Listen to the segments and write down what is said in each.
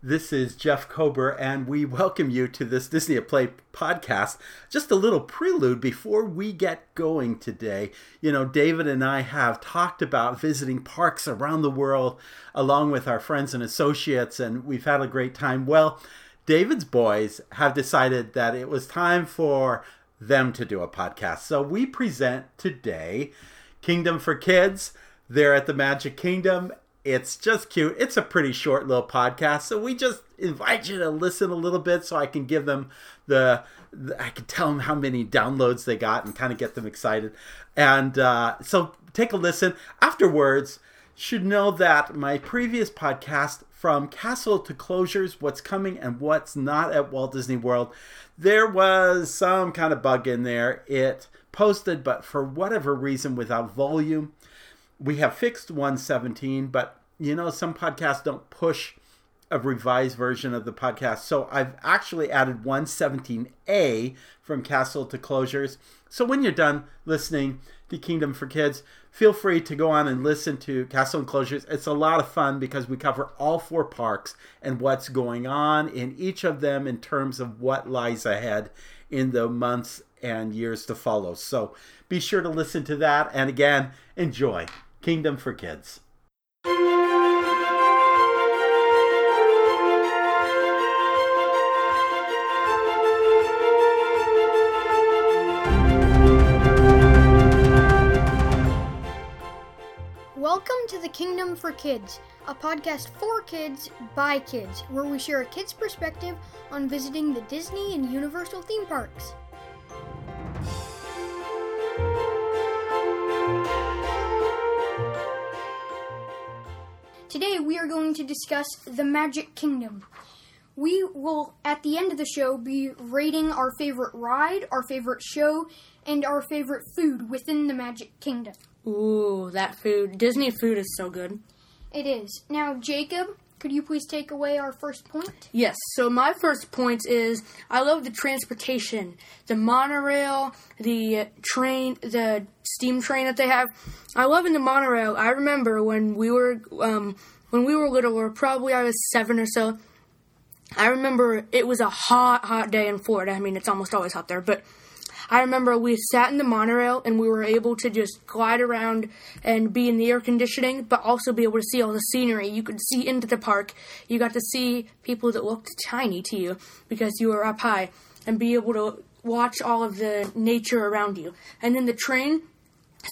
This is Jeff Kober, and we welcome you to this Disney at Play podcast. Just a little prelude before we get going today. You know, David and I have talked about visiting parks around the world along with our friends and associates, and we've had a great time. Well, David's boys have decided that it was time for them to do a podcast. So we present today Kingdom for Kids. They're at the Magic Kingdom it's just cute. It's a pretty short little podcast, so we just invite you to listen a little bit so I can give them the, the I can tell them how many downloads they got and kind of get them excited. And uh, so take a listen. Afterwards, should know that my previous podcast from Castle to Closures, what's coming and what's not at Walt Disney World, there was some kind of bug in there. It posted, but for whatever reason, without volume. We have fixed 117, but you know, some podcasts don't push a revised version of the podcast. So I've actually added 117A from Castle to Closures. So when you're done listening to Kingdom for Kids, feel free to go on and listen to Castle and Closures. It's a lot of fun because we cover all four parks and what's going on in each of them in terms of what lies ahead in the months and years to follow. So be sure to listen to that. And again, enjoy Kingdom for Kids. Welcome to the Kingdom for Kids, a podcast for kids by kids, where we share a kid's perspective on visiting the Disney and Universal theme parks. Today we are going to discuss the Magic Kingdom. We will, at the end of the show, be rating our favorite ride, our favorite show, and our favorite food within the Magic Kingdom. Ooh, that food. Disney food is so good. It is. Now, Jacob, could you please take away our first point? Yes. So my first point is I love the transportation, the monorail, the train, the steam train that they have. I love in the monorail. I remember when we were um, when we were little, or probably I was seven or so. I remember it was a hot, hot day in Florida. I mean, it's almost always hot there, but I remember we sat in the monorail and we were able to just glide around and be in the air conditioning, but also be able to see all the scenery. You could see into the park. You got to see people that looked tiny to you because you were up high and be able to watch all of the nature around you. And then the train,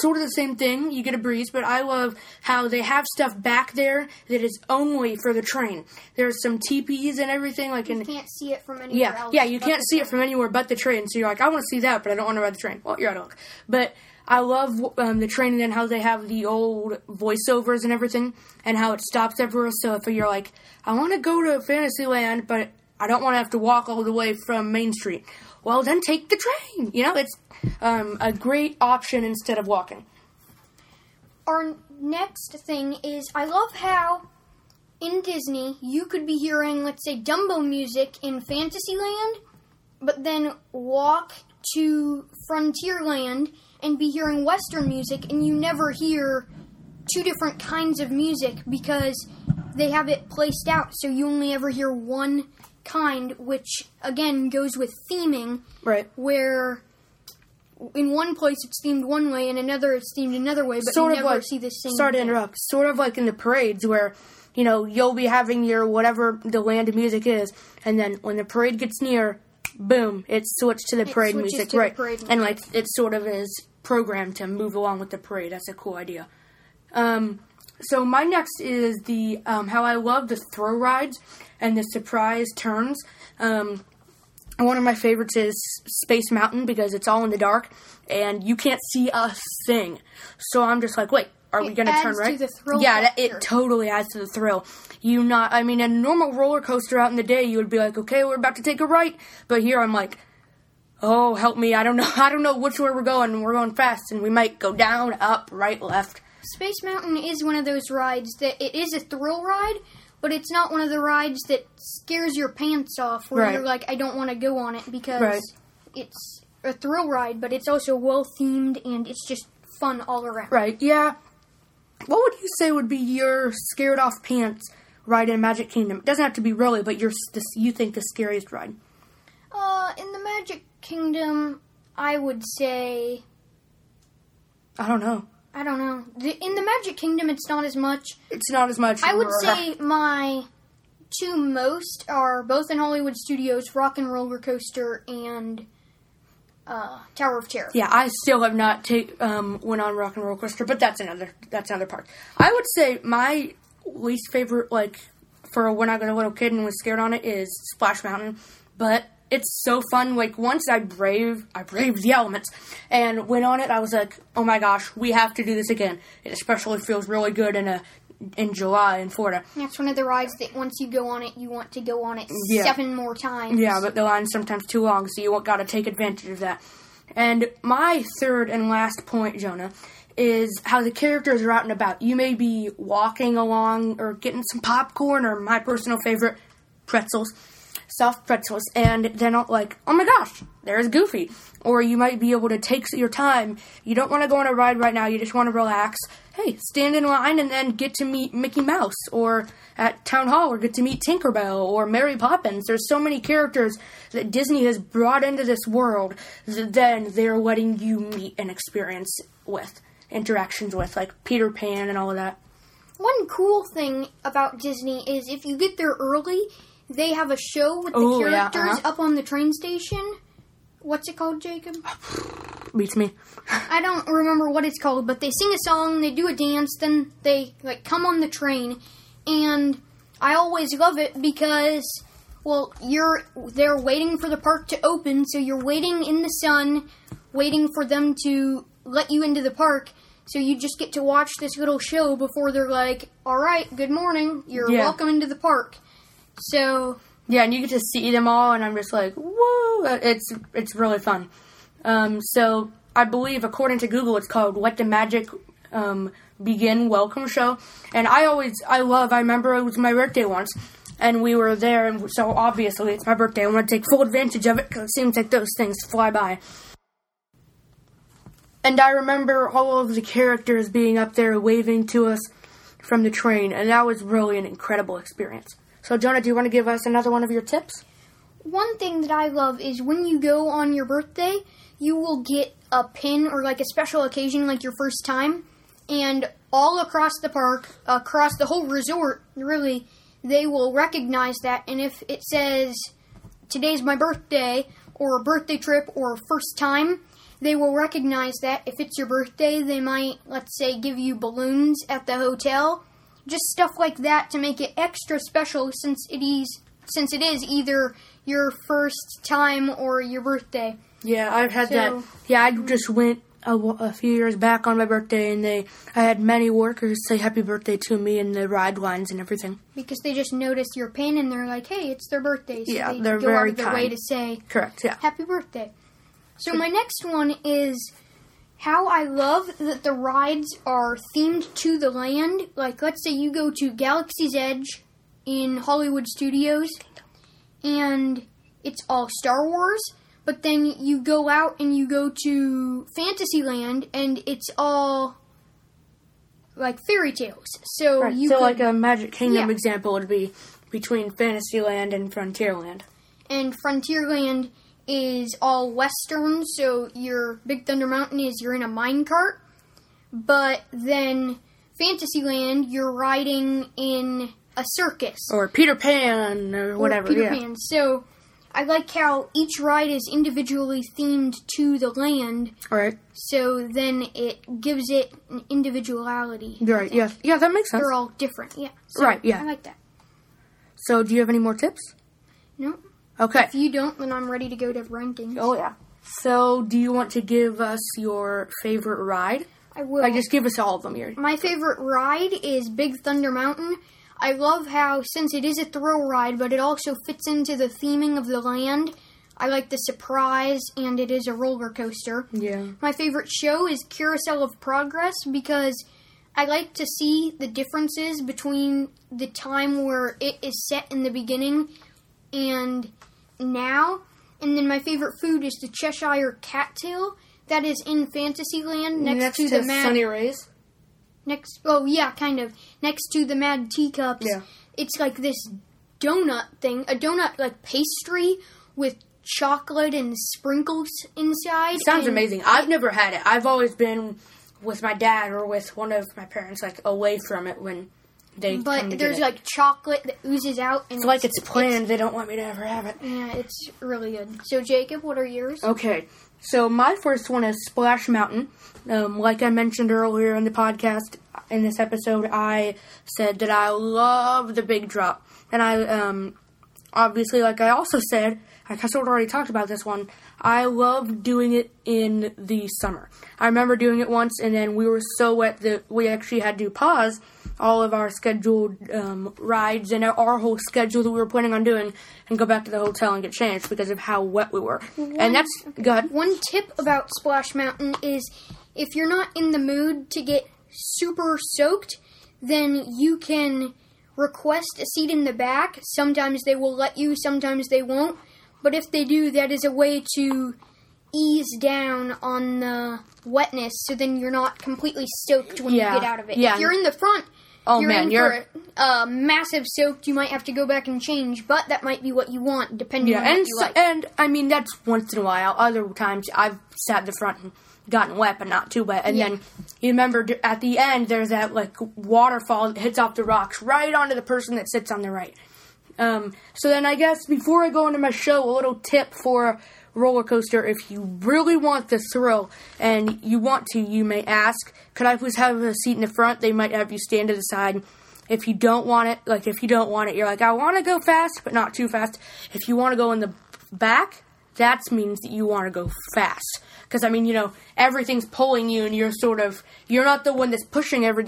sort of the same thing. You get a breeze, but I love how they have stuff back there that is only for the train. There's some teepees and everything. Like, You in, can't see it from anywhere yeah, else. yeah, you can't see it from anywhere but the train. So you're like, I want to see that, but I don't want to ride the train. Well, you're out of luck. But I love um, the train and then how they have the old voiceovers and everything, and how it stops everywhere. So if you're like, I want to go to Fantasyland, but I don't want to have to walk all the way from Main Street. Well, then take the train. You know, it's um, a great option instead of walking. Our next thing is I love how in Disney you could be hearing, let's say, Dumbo music in Fantasyland, but then walk to Frontierland and be hearing Western music, and you never hear two different kinds of music because they have it placed out, so you only ever hear one kind, which again goes with theming, Right. where in one place it's themed one way and another it's themed another way, but sort you of never like see the same. sorry to interrupt sort of like in the parades where you know you'll be having your whatever the land of music is and then when the parade gets near boom it's switched to the parade music right parade and music. like it sort of is programmed to move along with the parade that's a cool idea um so my next is the um, how I love the throw rides and the surprise turns. Um, one of my favorites is Space Mountain because it's all in the dark and you can't see a thing. So I'm just like, wait, are we gonna turn adds to right? the thrill yeah, factor. it totally adds to the thrill. You not, I mean, a normal roller coaster out in the day, you would be like, okay, we're about to take a right, but here I'm like, oh, help me, I don't know, I don't know which way we're going. We're going fast, and we might go down, up, right, left. Space Mountain is one of those rides that it is a thrill ride, but it's not one of the rides that scares your pants off where Right. you're like, I don't want to go on it because Right. it's a thrill ride, but it's also well themed and it's just fun all around. Right, yeah. What would you say would be your scared off pants ride in Magic Kingdom? It doesn't have to be really, but you're the, you think the scariest ride. Uh, in the Magic Kingdom, I would say I don't know. I don't know. The, in the Magic Kingdom, it's not as much. It's not as much. I would say my two most are both in Hollywood Studios: Rock and Roller Coaster and uh, Tower of Terror. Yeah, I still have not take um, went on Rock and Roller Coaster, but that's another that's another part. I would say my least favorite, like for when I was a little kid and was scared on it, is Splash Mountain. But it's so fun. Like once I brave, I braved the elements and went on it. I was like, oh my gosh, we have to do this again. It especially feels really good in a in July in Florida. That's one of the rides that once you go on it, you want to go on it Yeah. seven more times. Yeah, but the line's sometimes too long, so you got to take advantage of that. And my third and last point, Jonah, is how the characters are out and about. You may be walking along or getting some popcorn or my personal favorite, pretzels, soft pretzels, and they're not like, oh my gosh, there's Goofy. Or you might be able to take your time. You don't want to go on a ride right now. You just want to relax. Hey, stand in line and then get to meet Mickey Mouse, or at Town Hall, or get to meet Tinkerbell or Mary Poppins. There's so many characters that Disney has brought into this world that then they're letting you meet and experience with interactions with, like Peter Pan and all of that. One cool thing about Disney is if you get there early, they have a show with the Oh, yeah, characters uh-huh. up on the train station. What's it called, Jacob? Beats me. I don't remember what it's called, but they sing a song, they do a dance, then they like come on the train, and I always love it because well, you're they're waiting for the park to open, so you're waiting in the sun, waiting for them to let you into the park. So you just get to watch this little show before they're like, "All right, good morning. You're Yeah. welcome into the park." So Yeah, and you get to see them all, and I'm just like, whoa! Uh, It's it's really fun. Um, so I believe, according to Google, it's called "Let the Magic um, Begin" Welcome Show. And I always, I love. I remember it was my birthday once, and we were there, and so obviously it's my birthday. I want to take full advantage of it because it seems like those things fly by. And I remember all of the characters being up there waving to us from the train, and that was really an incredible experience. So, Jonah, do you want to give us another one of your tips? One thing that I love is when you go on your birthday, you will get a pin or like a special occasion, like your first time, and all across the park, across the whole resort, really, they will recognize that. And if it says today's my birthday, or a birthday trip, or first time, they will recognize that. If it's your birthday, they might, let's say, give you balloons at the hotel. Just stuff like that to make it extra special since it is since it is either your first time or your birthday. Yeah, I've had So- that. Yeah, I just went a few years back on my birthday, and they I had many workers say happy birthday to me in the ride lines and everything. Because they just notice your pin and they're like, hey, it's their birthday. So Yeah, they they're go very out of their way to say Correct. Yeah. happy birthday. So my next one is how I love that the rides are themed to the land. Like let's say you go to Galaxy's Edge in Hollywood Studios and it's all Star Wars, but then you go out and you go to Fantasyland and it's all like fairy tales. So Right. you so, could- like a Magic Kingdom Yeah. example would be between Fantasyland and Frontierland. and Frontierland is all western, so your Big Thunder Mountain is you're in a minecart. But then Fantasyland, you're riding in a circus Or Peter Pan, or or whatever. Peter yeah. Pan. So I like how each ride is individually themed to the land, Right. so then it gives it an individuality. Right. Yeah. Yeah, that makes sense. They're all different, yeah. So Right, yeah. I like that. So, do you have any more tips? No, Okay. if you don't, then I'm ready to go to rankings. Oh yeah. So, do you want to give us your favorite ride? I will. Like, just give us all of them here. My favorite ride is Big Thunder Mountain. I love how, since it is a thrill ride, but it also fits into the theming of the land. I like the surprise, and it is a roller coaster. Yeah. My favorite show is Carousel of Progress because I like to see the differences between the time where it is set in the beginning and now. And then my favorite food is the Cheshire Cat Tail. That is in Fantasyland next, to, the Mad Sunny Rays. next oh yeah kind of next to the mad teacups Yeah. it's like this donut thing, a donut like pastry with chocolate and sprinkles inside. Sounds and amazing. I've never had it. I've always been with my dad or with one of my parents, like away from it when they But there's get it. like chocolate that oozes out, and it's like it's planned. They don't want me to ever have it. yeah, it's really good. So Jacob, what are yours? Okay, so my first one is Splash Mountain. Um, like I mentioned earlier in the podcast, in this episode, I said that I love the big drop, and I um, obviously, like I also said, I sort of already talked about this one. I love doing it in the summer. I remember doing it once, and then we were so wet that we actually had to pause all of our scheduled um, rides and our whole schedule that we were planning on doing, and go back to the hotel and get changed because of how wet we were. And that's good. One tip about Splash Mountain is if you're not in the mood to get super soaked, then you can request a seat in the back. Sometimes they will let you, sometimes they won't. But if they do, that is a way to ease down on the wetness so then you're not completely soaked when Yeah. you get out of it. Yeah. If you're in the front, Oh, you're man, you're- a uh, massive soaked. You might have to go back and change, but that might be what you want, depending Yeah, on and so, like. and I mean that's once in a while. Other times I've sat in the front and gotten wet, but not too wet. And Yeah. then you remember at the end there's that like waterfall that hits off the rocks right onto the person that sits on the right. Um, so then I guess before I go into my show, a little tip for roller coaster: if you really want the thrill and you want to, you may ask, "Could I please have a seat in the front?" They might have you stand to the side. If you don't want it, like if you don't want it, you're like, "I want to go fast, but not too fast." If you want to go in the back, that means that you want to go fast. Because I mean, you know, everything's pulling you, and you're sort of you're not the one that's pushing every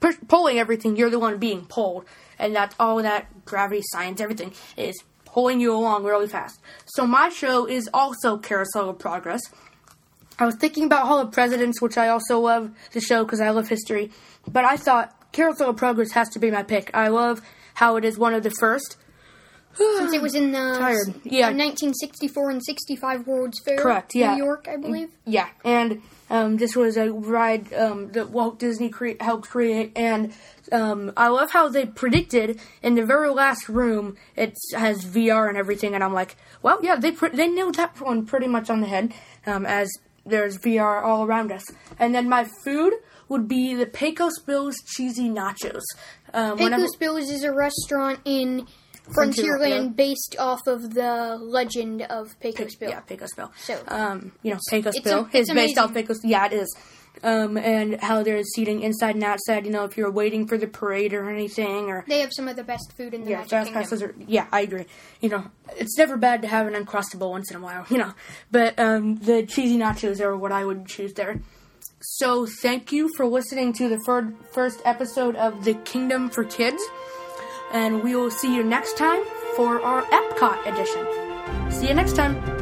push, pulling everything. You're the one being pulled, and that's all that gravity science, everything is pulling you along really fast. So my show is also Carousel of Progress. I was thinking about Hall of Presidents, which I also love the show because I love history, but I thought Carousel of Progress has to be my pick. I love how it is one of the first. Since it was in the Tired. Yeah. uh, 1964 and 65 World's Fair, Correct, yeah. New York, I believe. Yeah, and um, this was a ride um, that Walt Disney cre- helped create, and um, I love how they predicted in the very last room it has VR and everything, and I'm like, well, yeah, they pre- they nailed that one pretty much on the head, um, as there's VR all around us. And then my food would be the Pecos Bills cheesy nachos. Um, whenever- Pecos Bills is a restaurant in Frontierland based off of the legend of Pecos Bill. Yeah, Pecos Bill. So- um, you know, Pecos It's Bill a- is based off amazing. Pecos. Yeah, it is. Um, and how there's seating inside and outside. You know, if you're waiting for the parade or anything, or They have some of the best food in the yeah, Magic fast Kingdom. passes are. Yeah, I agree. You know, it's never bad to have an uncrustable once in a while. You know, but um, the cheesy nachos are what I would choose there. So thank you for listening to the fir- first episode of the Kingdom for Kids, and we will see you next time for our Epcot edition. See you next time.